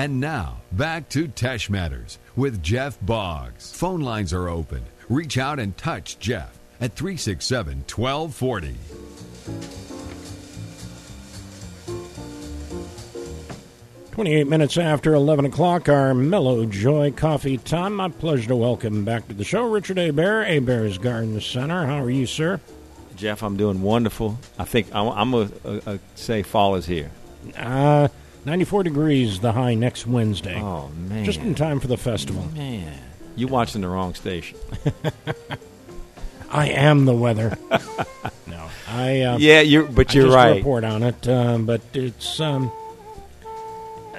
And now, back to Tesh Matters with Jeff Boggs. Phone lines are open. Reach out and touch Jeff at 367 1240. Twenty-eight minutes after eleven o'clock, our Mellow Joy Coffee time. My pleasure to welcome back to the show Richard Hebert, A. Bear's Garden Center. How are you, sir? Jeff, I'm doing wonderful. I think I'm, I'm going to say fall is here. Uh, 94 degrees, the high next Wednesday. Oh, man. Just in time for the festival. Man, you watching the wrong station. I am the weather. no, I. Uh, yeah, you're, but you're just right. report on it, uh, but it's. Um,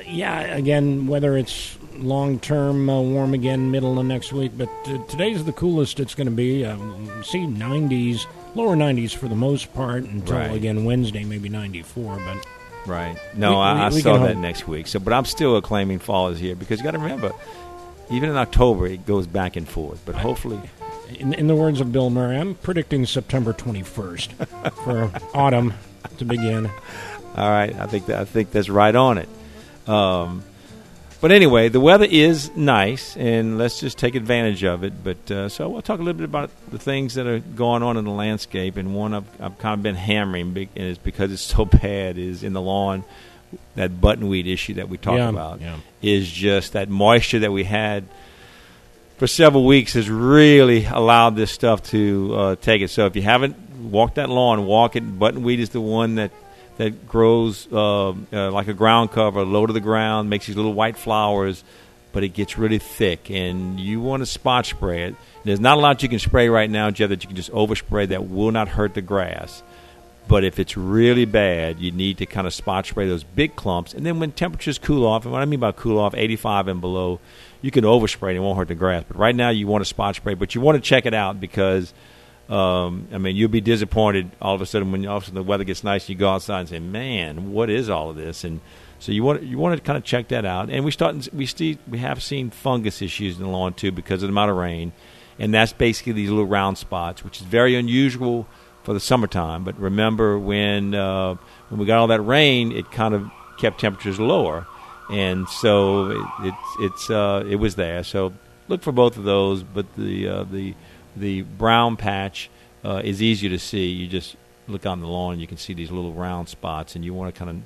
yeah, again, whether it's long term uh, warm again, middle of next week, but uh, today's the coolest it's going to be. Um, see 90s, lower 90s for the most part until Right. again Wednesday, maybe 94. But Right. No, We- I, we- I we saw that next week. So, but I'm still claiming fall is here because you got to remember, even in October, it goes back and forth. But hopefully, in, in the words of Bill Murray, I'm predicting September 21st for autumn to begin. all right. I think that I think that's right on it. Um, but anyway, the weather is nice, and let's just take advantage of it. But uh, so we'll talk a little bit about the things that are going on in the landscape. And one I've, I've kind of been hammering, big- and it's because it's so bad, is in the lawn. That buttonweed issue that we talked Yeah, about yeah. is just that moisture that we had for several weeks has really allowed this stuff to uh, take it. So if you haven't walked that lawn, walk it. Buttonweed is the one that that grows uh, uh, like a ground cover, low to the ground, makes these little white flowers, but it gets really thick, and you want to spot spray it. There's not a lot you can spray right now, Jeff, that you can just overspray that will not hurt the grass. But if it's really bad, you need to kind of spot spray those big clumps. And then when temperatures cool off, and what I mean by cool off, 85 and below, you can overspray and it won't hurt the grass. But right now, you want to spot spray, but you want to check it out because, um, I mean, you'll be disappointed all of a sudden when all of a sudden the weather gets nice. And You go outside and say, "Man, what is all of this?" And so you want you want to kind of check that out. And we start we see we have seen fungus issues in the lawn too because of the amount of rain, and that's basically these little round spots, which is very unusual for the summertime. But remember when uh, when we got all that rain, it kind of kept temperatures lower, and so it, it's it's uh, it was there. So look for both of those. But the uh, the the brown patch uh, is easier to see. You just look on the lawn, you can see these little round spots, and you want to kind of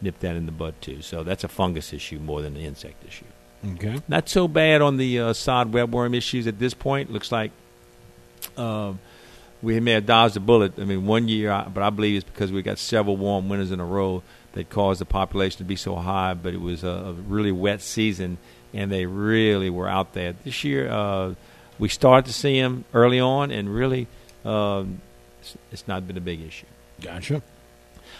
nip that in the bud too. So that's a fungus issue more than an insect issue. Okay. Not so bad on the uh, sod webworm issues at this point. Looks like um, we may have dodged a bullet. I mean, one year, I- but I believe it's because we got several warm winters in a row that caused the population to be so high. But it was a, a really wet season, and they really were out there. This year, uh, we started to see them early on, and really, um, it's, it's not been a big issue. Gotcha.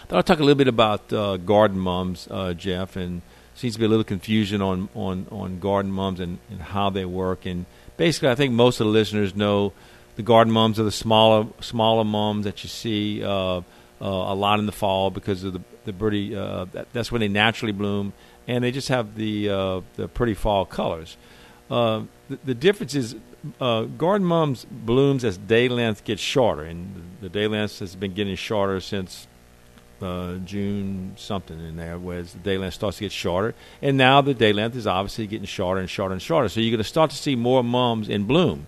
Thought I'd talk a little bit about uh, garden mums, uh, Jeff, and seems to be a little confusion on, on, on garden mums and, and how they work. And basically, I think most of the listeners know the garden mums are the smaller smaller mums that you see uh, uh, a lot in the fall because of the the pretty. Uh, that, that's when they naturally bloom, and they just have the uh, the pretty fall colors. Uh, the, the difference is uh, garden mums blooms as day length gets shorter, and the day length has been getting shorter since uh, June something in there, whereas the day length starts to get shorter, and now the day length is obviously getting shorter and shorter and shorter. So you're going to start to see more mums in bloom.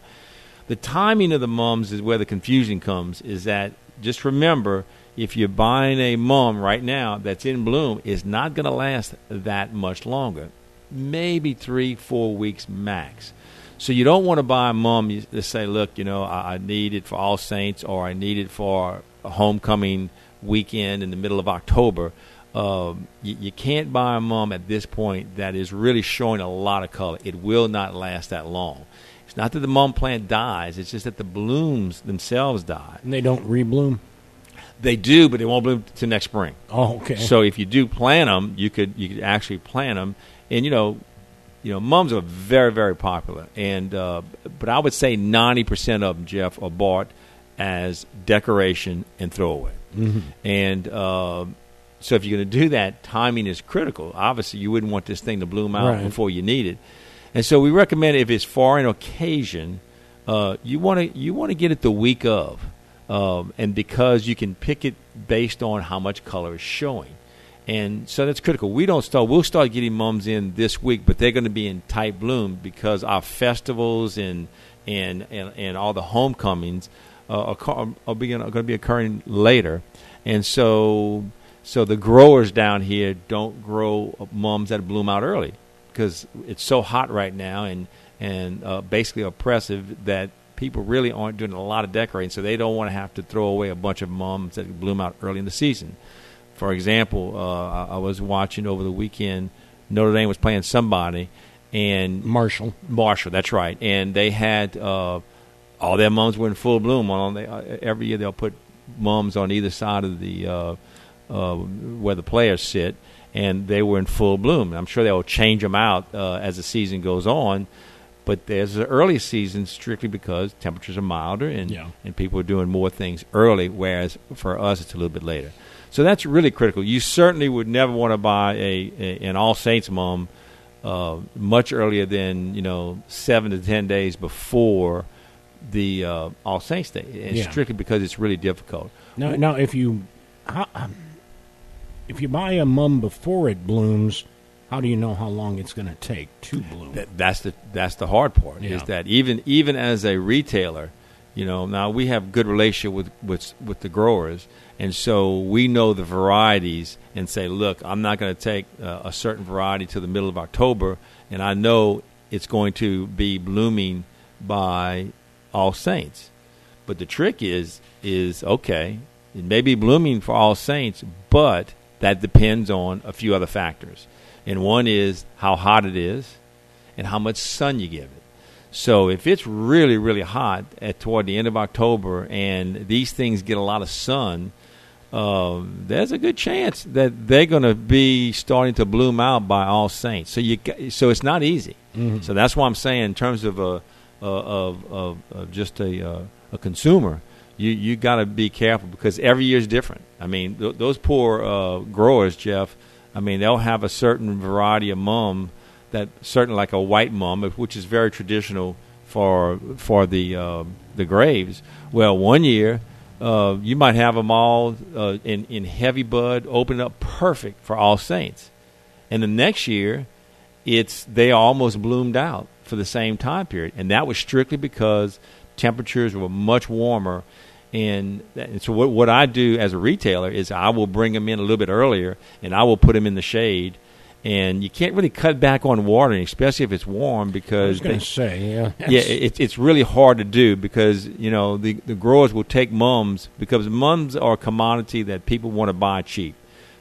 The timing of the mums is where the confusion comes. Is that just remember if you're buying a mum right now that's in bloom, it's not going to last that much longer. Maybe three, four weeks max. So you don't want to buy a mum just say, look, you know, I, I need it for All Saints or I need it for a homecoming weekend in the middle of October. Um, you, you can't buy a mum at this point that is really showing a lot of color. It will not last that long. It's not that the mum plant dies; it's just that the blooms themselves die. And they don't rebloom. They do, but they won't bloom till next spring. Oh, okay. So if you do plant them, you could you could actually plant them, and you know, you know, mums are very very popular, and uh, but I would say ninety percent of them, Jeff, are bought as decoration and throwaway, Mhm. and uh, so if you're going to do that, timing is critical. Obviously, you wouldn't want this thing to bloom out Right. before you need it, and so we recommend if it's for an occasion, uh, you want to you want to get it the week of, um, and because you can pick it based on how much color is showing. And so that's critical. We don't start. We'll start getting mums in this week, but they're going to be in tight bloom because our festivals and and and, and all the homecomings uh, are, are, being, are going to be occurring later, and so so the growers down here don't grow mums that bloom out early because it's so hot right now and and uh, basically oppressive that people really aren't doing a lot of decorating, so they don't want to have to throw away a bunch of mums that bloom out early in the season. For example, uh, I, I was watching over the weekend. Notre Dame was playing somebody, and Marshall. Marshall, that's right. And they had uh, all their mums were in full bloom. On they, uh, every year they'll put mums on either side of the uh, uh, where the players sit, and they were in full bloom. I'm sure they'll change them out uh, as the season goes on. But there's an early season strictly because temperatures are milder and yeah. and people are doing more things early, whereas for us it's a little bit later. So that's really critical. You certainly would never want to buy a, a an All Saints mum uh, much earlier than you know seven to ten days before the uh, All Saints Day, and Yeah. strictly because it's really difficult. Now, now if you how, um, if you buy a mum before it blooms, how do you know how long it's going to take to bloom? That, that's the that's the hard part Yeah. is that even even as a retailer, you know, now we have good relationship with with with the growers, and so we know the varieties and say, look, I'm not going to take uh, a certain variety to the middle of October, and I know it's going to be blooming by All Saints. But the trick is is okay, it may be blooming for All Saints, but that depends on a few other factors. And one is how hot it is and how much sun you give it. So if it's really, really hot at toward the end of October and these things get a lot of sun, um, there's a good chance that they're going to be starting to bloom out by all saints. So you, so it's not easy. So that's why I'm saying, in terms of a, of, of, of just a, uh, a consumer, you you got to be careful because every year is different. I mean, th- those poor uh, growers, Jeff. I mean, they'll have a certain variety of mum that certainly like a white mum, which is very traditional for for the uh, the graves. Well, one year uh, you might have them all uh, in in heavy bud, open up perfect for All Saints, and the next year it's they almost bloomed out for the same time period, and that was strictly because temperatures were much warmer. And, and so what, what I do as a retailer is I will bring them in a little bit earlier, and I will put them in the shade. And you can't really cut back on watering, especially if it's warm, I because was going they- to say, yeah, yeah, it, it's really hard to do because you know the the growers will take mums because mums are a commodity that people want to buy cheap.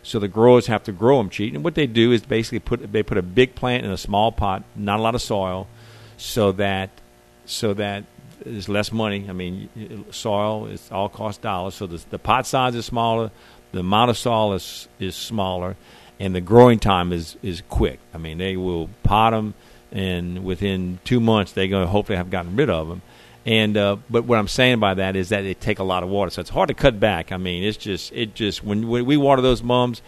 So the growers have to grow them cheap, and what they do is basically put they put a big plant in a small pot, not a lot of soil, so that so that there's less money. I mean, soil is all cost dollars, so the, the pot size is smaller, the amount of soil is is smaller, and the growing time is is quick. I mean, they will pot them, and within two months they're going to hopefully have gotten rid of them. And uh, but what I'm saying by that is that they take a lot of water, so it's hard to cut back. I mean, it's just it just when, when we water those mums,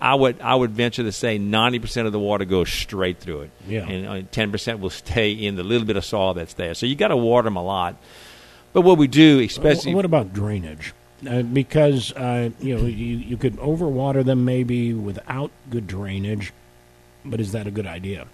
I would I would venture to say 90 percent of the water goes straight through it, Yeah. and uh, 10 percent will stay in the little bit of soil that's there. So you got to water them a lot. But what we do, especially What about drainage? Uh, because uh, you know you, you could overwater them maybe without good drainage, but is that a good idea?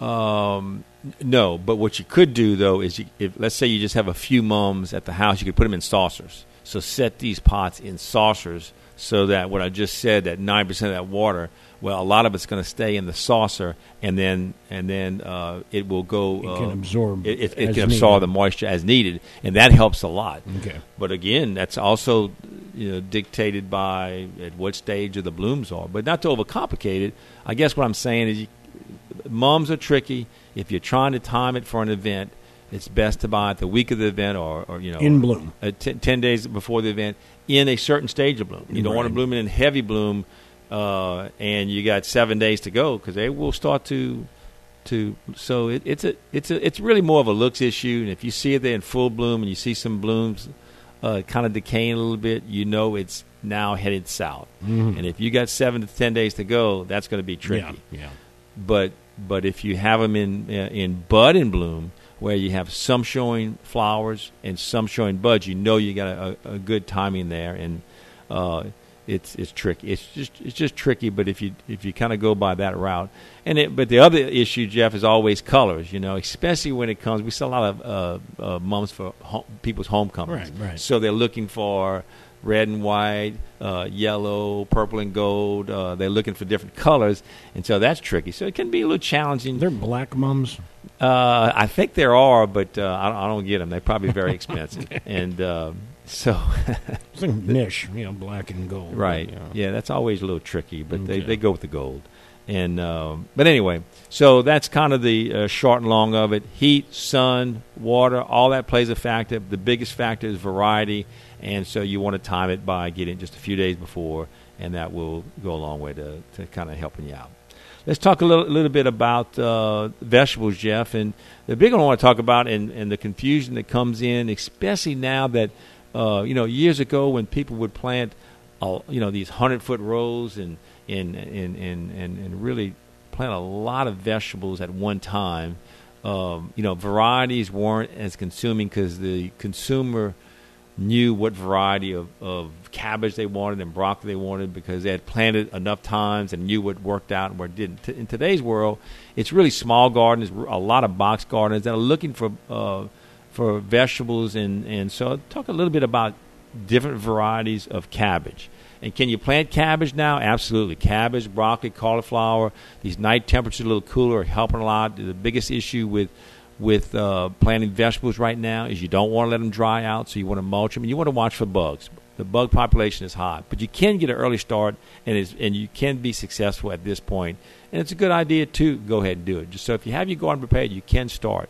Um, no, but what you could do though is, you, if let's say you just have a few mums at the house, you could put them in saucers. So set these pots in saucers so that what I just said, that nine percent of that water, well, a lot of it's going to stay in the saucer, and then and then uh, it will go. It can uh, absorb It, it, it can absorb needed. the moisture as needed, and that helps a lot. Okay. But again, that's also you know dictated by at what stage of the blooms are. But not to overcomplicate it, I guess what I'm saying is, you, mums are tricky. If you're trying to time it for an event, it's best to buy it the week of the event, or, or you know, In bloom. uh, t- ten days before the event, in a certain stage of bloom. You don't want to bloom it in heavy bloom, uh, and you got seven days to go because they will start to. To so it, it's a it's a it's really more of a looks issue, and if you see it there in full bloom and you see some blooms uh, kind of decaying a little bit, you know it's now headed south. Mhm. And if you got seven to ten days to go, that's going to be tricky. Yeah, yeah. But but if you have them in uh, in bud and bloom, where you have some showing flowers and some showing buds, you know you got a, a, good timing there. And uh, it's it's tricky. It's just it's just tricky. But if you if you kind of go by that route, and it, but the other issue, Jeff, is always colors. You know, especially when it comes. We sell a lot of uh, uh, mums for home, people's homecomings. Right, right. So they're looking for red and white, uh, yellow, purple and gold. Uh, they're looking for different colors, and so that's tricky. So it can be a little challenging. They're black mums. Uh, I think there are, but uh, I, don't, I don't get them. They're probably very expensive, and um, so It's like niche, you know, black and gold. right, know. yeah, that's always a little tricky, but they, Okay. they go with the gold. And um, but anyway, so that's kind of the uh, short and long of it. Heat, sun, water, all that plays a factor. The biggest factor is variety, and so you want to time it by getting just a few days before, and that will go a long way to, to kind of helping you out. Let's talk a little, little bit about uh, vegetables, Jeff. And the big one I want to talk about, and, and the confusion that comes in, especially now that, uh, you know, years ago when people would plant, you know, these hundred foot rows and and, and and and and really plant a lot of vegetables at one time. Um, you know, varieties weren't as consuming because the consumer knew what variety of, of cabbage they wanted and broccoli they wanted because they had planted enough times and knew what worked out and what didn't. T- In today's world, it's really small gardens, a lot of box gardens that are looking for uh, for vegetables and and so talk a little bit about different varieties of cabbage. And can you plant cabbage now? Absolutely. Cabbage, broccoli, cauliflower. These night temperatures a little cooler are helping a lot. The biggest issue with with uh, planting vegetables right now is you don't want to let them dry out, so you want to mulch them and you want to watch for bugs. The bug population is high, but you can get an early start and and you can be successful at this point. And it's a good idea to go ahead and do it. Just so if you have your garden prepared, you can start.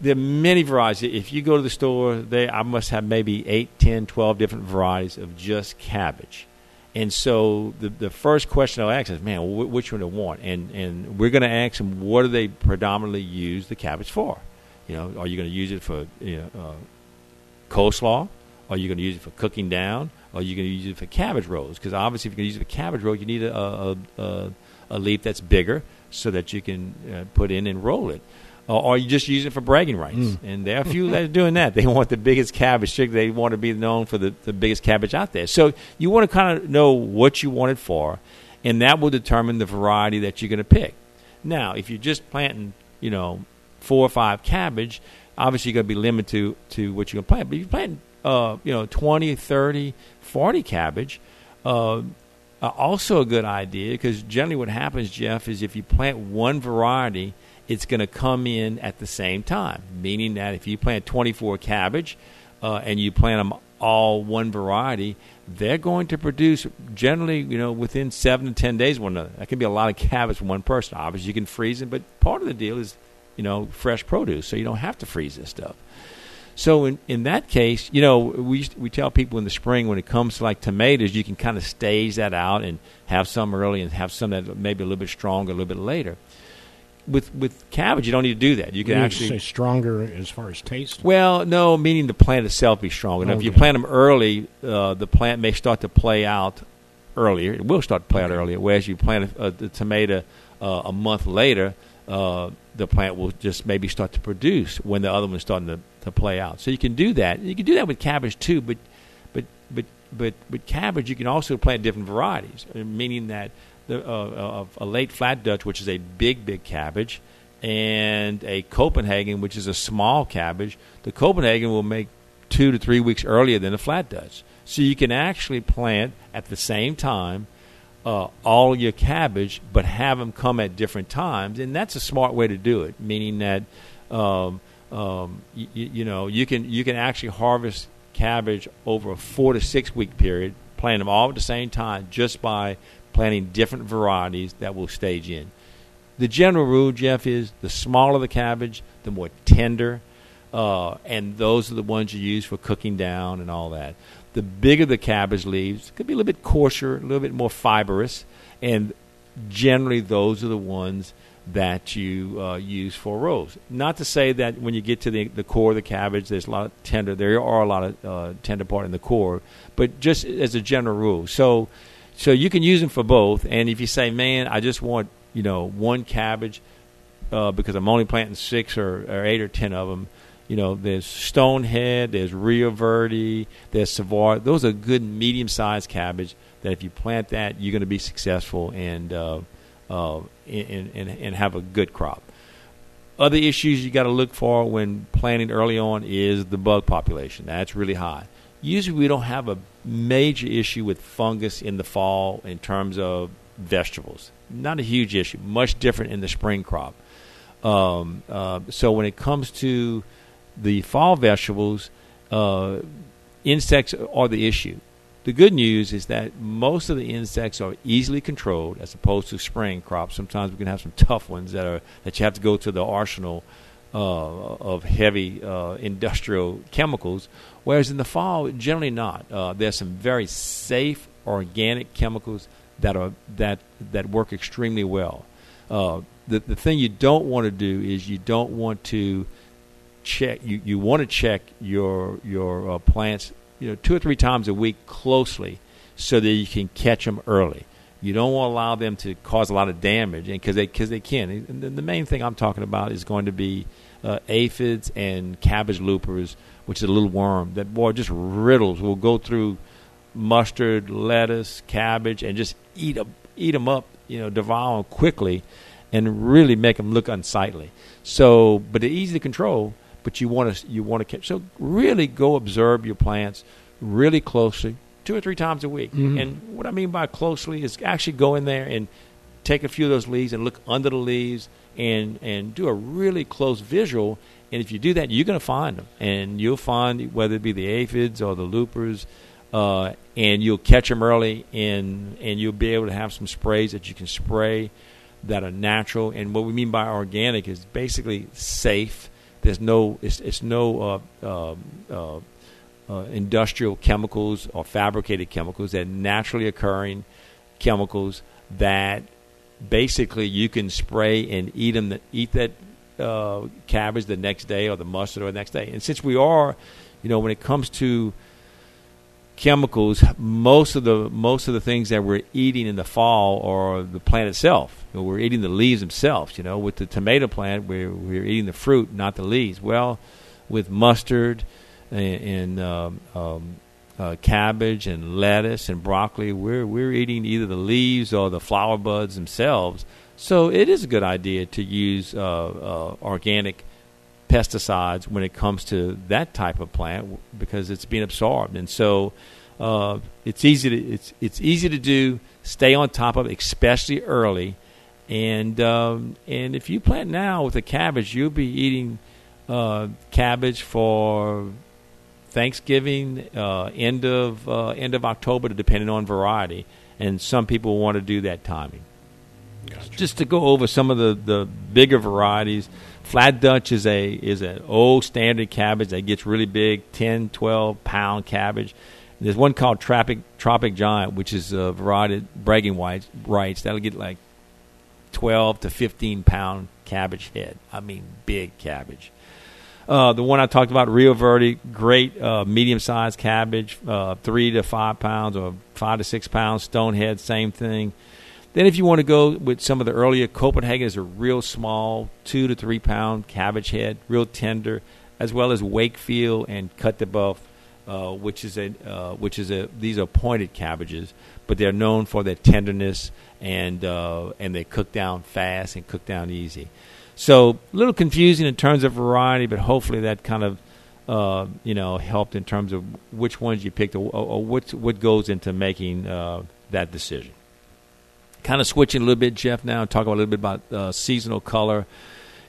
There are many varieties. If you go to the store, they I must have maybe 8, 10, 12 different varieties of just cabbage. And so the the first question I'll ask is, man, wh- which one do I want? And and we're going to ask them, what do they predominantly use the cabbage for? You know, are you going to use it for you know, uh, coleslaw? Are you going to use it for cooking down? Are you going to use it for cabbage rolls? Because obviously, if you're going to use it for cabbage roll, you need a a, a, a leaf that's bigger so that you can uh, put in and roll it. Or or you just use it for bragging rights. And there are a few that are doing that. They want the biggest cabbage. They want to be known for the, the biggest cabbage out there. So you want to kind of know what you want it for, and that will determine the variety that you're going to pick. Now, if you're just planting, you know, four or five cabbage, obviously you're going to be limited to, to what you're going to plant. But if you're planting, uh, you know, 20, 30, 40 cabbage, uh, uh, also a good idea because generally what happens, Jeff, is if you plant one variety, it's going to come in at the same time. Meaning that if you plant 24 cabbage uh, and you plant them all one variety, they're going to produce generally, you know, within seven to ten days one another. That can be a lot of cabbage for one person. Obviously, you can freeze them, but part of the deal is, you know, fresh produce, so you don't have to freeze this stuff. So in, in that case, you know, we we tell people in the spring when it comes to like tomatoes, you can kind of stage that out and have some early and have some that maybe a little bit stronger a little bit later. With with cabbage, you don't need to do that. You can You actually say stronger as far as taste. well, no, meaning the plant itself be stronger. Now, if you plant them early, uh, the plant may start to play out earlier. It will start to play out earlier. Whereas you plant a, a, the tomato uh, a month later, uh, the plant will just maybe start to produce when the other one's starting to, to play out. So you can do that. You can do that with cabbage too, but but but but but cabbage you can also plant different varieties, uh, meaning that the uh, of a late flat Dutch, which is a big big cabbage, and a Copenhagen, which is a small cabbage. The Copenhagen will make two to three weeks earlier than the flat Dutch. So you can actually plant at the same time uh, all your cabbage, but have them come at different times, and that's a smart way to do it. Meaning that um, um, y- y- you know you can you can actually harvest cabbage over a four to six week period, plant them all at the same time, just by planting different varieties that will stage in. The general rule, Jeff, is the smaller the cabbage, the more tender, uh, and those are the ones you use for cooking down and all that. The bigger the cabbage leaves, could be a little bit coarser, a little bit more fibrous, and generally those are the ones that you uh, use for rolls. Not to say that when you get to the, the core of the cabbage, there's a lot of tender. There are a lot of uh, tender part in the core, but just as a general rule. So, so you can use them for both. And if you say, "Man, I just want you know one cabbage," uh, because I'm only planting six or, or eight or ten of them, you know, there's Stonehead, there's Rio Verde, there's Savoy. Those are good medium-sized cabbage that if you plant that, you're going to be successful and uh, uh, and, and, and have a good crop. Other issues you got to look for when planting early on is the bug population. That's really high. Usually, we don't have a major issue with fungus in the fall in terms of vegetables. Not a huge issue. Much different in the spring crop. Um, uh, so when it comes to the fall vegetables, uh, insects are the issue. The good news is that most of the insects are easily controlled as opposed to spring crops. Sometimes we can have some tough ones that are that you have to go to the arsenal of heavy uh, industrial chemicals, whereas in the fall, generally not. Uh, there's some very safe organic chemicals that are that that work extremely well. Uh, the the thing you don't want to do is you don't want to check you, you want to check your your uh, plants you know two or three times a week closely so that you can catch them early. You don't want to allow them to cause a lot of damage, and because they because they can. And the, main thing I'm talking about is going to be uh, aphids and cabbage loopers, which is a little worm that boy just riddles will go through mustard, lettuce, cabbage, and just eat them eat them up. You know, devour them quickly, and really make them look unsightly. So, but they're easy to control but you want to you want to catch. So really go observe your plants really closely, two or three times a week. Mm-hmm. And what I mean by closely is actually go in there and take a few of those leaves and look under the leaves and and do a really close visual. And if you do that, you're going to find them, and you'll find whether it be the aphids or the loopers. Uh, and you'll catch them early, and and you'll be able to have some sprays that you can spray that are natural. And what we mean by organic is basically safe there's no it's, it's no uh, um, uh, uh, industrial chemicals or fabricated chemicals. They're naturally occurring chemicals that basically you can spray and eat them. Eat that uh, cabbage the next day or the mustard or the next day. And since we are, you know, when it comes to chemicals, most of the most of the things that we're eating in the fall are the plant itself. You know, we're eating the leaves themselves. You know, with the tomato plant, we're we're eating the fruit, not the leaves. Well, with mustard and um, um, uh, cabbage and lettuce and broccoli, we're we're eating either the leaves or the flower buds themselves. So it is a good idea to use uh, uh, organic pesticides when it comes to that type of plant because it's being absorbed, and so uh, it's easy to it's it's easy to do. Stay on top of it, especially early, and um, and if you plant now with a cabbage, you'll be eating uh, cabbage for Thanksgiving, uh, end of uh, end of October, depending on variety, and some people want to do that timing. Gotcha. Just to go over some of the, the bigger varieties, Flat Dutch is a is an old standard cabbage that gets really big, 10, 12 pound cabbage. There's one called Tropic Tropic Giant, which is a variety bragging rights. rights that'll get like 12 to 15 pound cabbage head. I mean, big cabbage. Uh, the one I talked about, Rio Verde, great uh, medium sized cabbage, uh, three to five pounds or five to six pounds. Stonehead, same thing. Then, if you want to go with some of the earlier, Copenhagen is a real small, two to three pound cabbage head, real tender, as well as Wakefield and Cut the Buff, uh, which is a uh, which is a these are pointed cabbages, but they're known for their tenderness and uh, and they cook down fast and cook down easy. So a little confusing in terms of variety, but hopefully that kind of uh, you know helped in terms of which ones you picked or, or what what goes into making uh, that decision kind of switching a little bit, Jeff, now and talk a little bit about uh, seasonal color.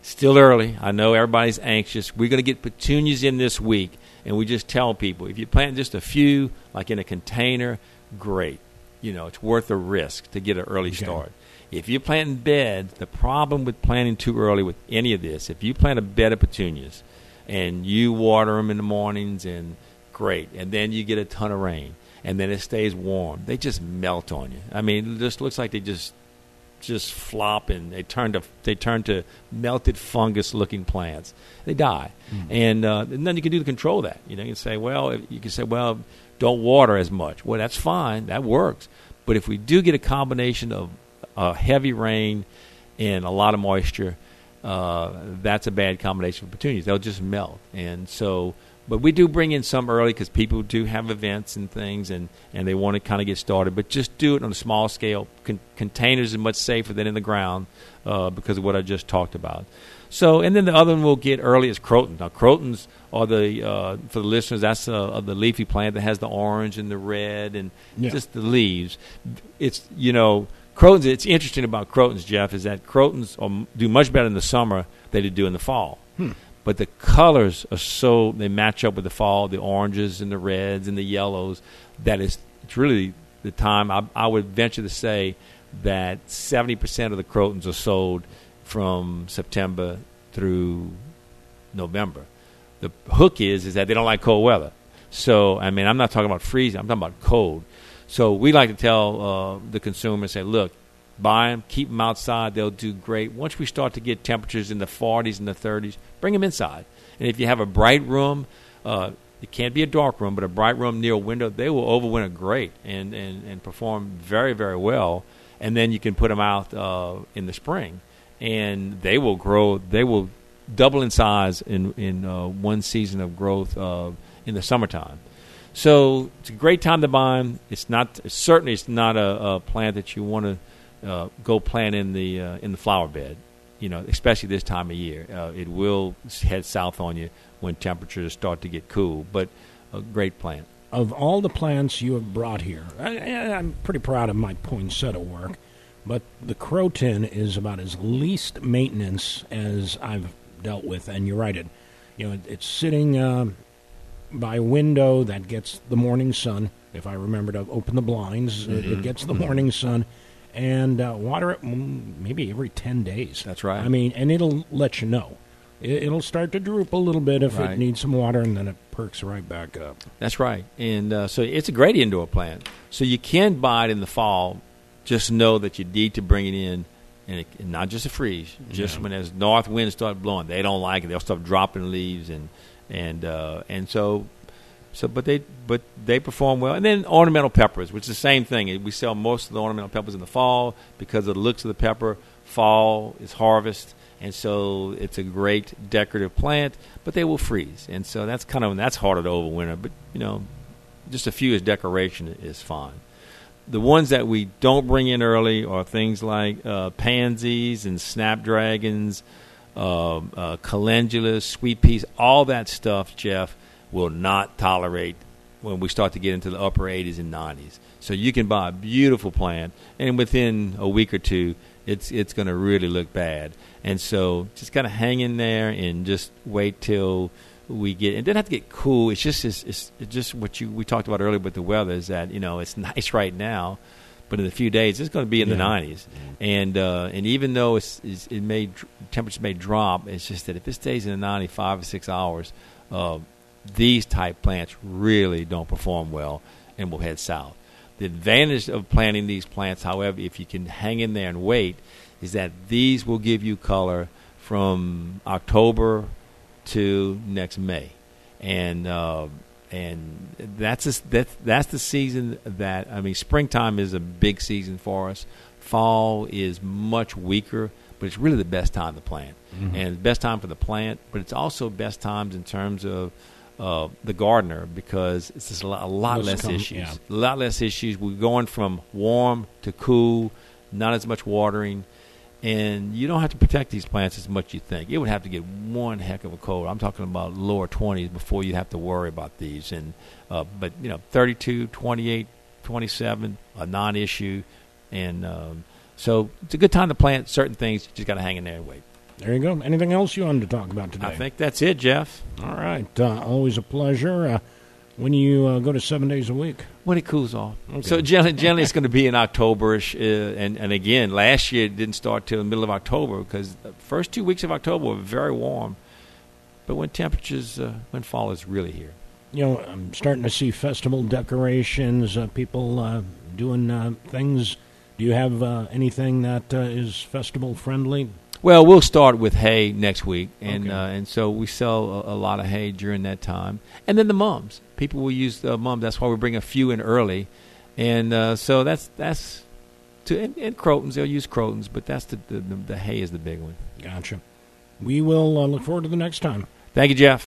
Still early. I know everybody's anxious. We're going to get petunias in this week, and we just tell people if you plant just a few, like in a container, great. You know, it's worth the risk to get an early okay. start. If you plant beds, the problem with planting too early with any of this, if you plant a bed of petunias and you water them in the mornings and great, and then you get a ton of rain and then it stays warm. They just melt on you. I mean, it just looks like they just just flop and they turn to they turn to melted fungus looking plants. They die, mm. and, uh, and then you can do to control that. You know, you can say, well, you can say, well, don't water as much. Well, that's fine, that works. But if we do get a combination of uh, heavy rain and a lot of moisture, uh, that's a bad combination for petunias. They'll just melt, and so. But we do bring in some early because people do have events and things, and, and they want to kind of get started. But just do it on a small scale. Con- containers are much safer than in the ground uh, because of what I just talked about. So, and then the other one we'll get early is croton. Now, crotons are the uh, for the listeners. That's uh, the leafy plant that has the orange and the red and Yeah. just the leaves. It's you know crotons. It's interesting about crotons, Jeff, is that crotons um, do much better in the summer than they do in the fall. Hmm. But the colors are so they match up with the fall, the oranges and the reds and the yellows. That is it's really the time. I, I would venture to say that seventy percent of the crotons are sold from September through November. The hook is is that they don't like cold weather. So I mean, I'm not talking about freezing. I'm talking about cold. So we like to tell uh, the consumer, say, look, buy them, keep them outside. They'll do great. Once we start to get temperatures in the 40s and the 30s, bring them inside. And if you have a bright room, uh, it can't be a dark room, but a bright room near a window, they will overwinter great and, and, and perform very, very well. And then you can put them out uh, in the spring, and they will grow. They will double in size in in uh, one season of growth uh, in the summertime. So it's a great time to buy them. It's not certainly it's not a, a plant that you want to uh, go plant in the uh, in the flower bed. You know, especially this time of year, uh, it will head south on you when temperatures start to get cool. But a great plant. Of all the plants you have brought here, I, I'm pretty proud of my poinsettia work, but the croton is about as least maintenance as I've dealt with. And you're right, it, you know, it, it's sitting uh, by window that gets the morning sun. If I remember to open the blinds, it, it gets the morning sun, and uh, water it mm, maybe every ten days. That's right. I mean, and it'll let you know. It, it'll start to droop a little bit if it needs some water, and then it perks right back up. That's right. And uh, so it's a great indoor plant. So you can buy it in the fall. Just know that you need to bring it in, and, it, and not just a freeze. Just Yeah. when as north winds start blowing, they don't like it. They'll start dropping leaves, and and uh, and so so. But they but they perform well. And then ornamental peppers, which is the same thing. We sell most of the ornamental peppers in the fall because of the looks of the pepper. Fall is harvest. And so it's a great decorative plant, but they will freeze, and so that's kind of that's harder to overwinter. But you know, just a few as decoration is fine. The ones that we don't bring in early are things like uh, pansies and snapdragons, uh, uh, calendulas, sweet peas. All that stuff, Jeff, will not tolerate when we start to get into the upper 80s and 90s. So you can buy a beautiful plant, and within a week or two, it's it's going to really look bad. And so just kind of hang in there and just wait till we get. It doesn't have to get cool. It's just it's, it's just what you we talked about earlier with the weather is that you know it's nice right now, but in a few days it's going to be in the 90s. And uh, and even though it's, it's it may temperature may drop, it's just that if it stays in the 95 or six hours, uh, these type plants really don't perform well and will head south. The advantage of planting these plants, however, if you can hang in there and wait, is that these will give you color from October to next May, and uh, and that's a, that's that's the season that I mean, springtime is a big season for us. Fall is much weaker, but it's really the best time to plant, and best time for the plant, but it's also best times in terms of uh, the gardener because it's just a lot, a lot Less less com- issues. yeah. A lot less issues. We're going from warm to cool, not as much watering, and you don't have to protect these plants as much as you think. It would have to get one heck of a cold. I'm talking about lower 20s before you have to worry about these. And uh, but you know, 32, 28, 27, a non-issue, and um, so it's a good time to plant certain things. You just got to hang in there and wait. There you go. Anything else you wanted to talk about today? I think that's it, Jeff. All right. Uh, always a pleasure. Uh, when you uh, go to seven days a week, when it cools off. Okay. So generally, generally it's going to be in Octoberish, uh, and and again, last year it didn't start till the middle of October because the first two weeks of October were very warm. But when temperatures, uh, when fall is really here. you know, I'm starting to see festival decorations, uh, people uh, doing uh, things. Do you have uh, anything that uh, is festival friendly? Well, we'll start with hay next week, and Okay. uh, and so we sell a, a lot of hay during that time, and then the mums. People will use the mums. That's why we bring a few in early, and uh, so that's that's to and, and crotons. They'll use crotons, but that's the, the the the hay is the big one. Gotcha. we will uh, look forward to the next time. Thank you, Jeff.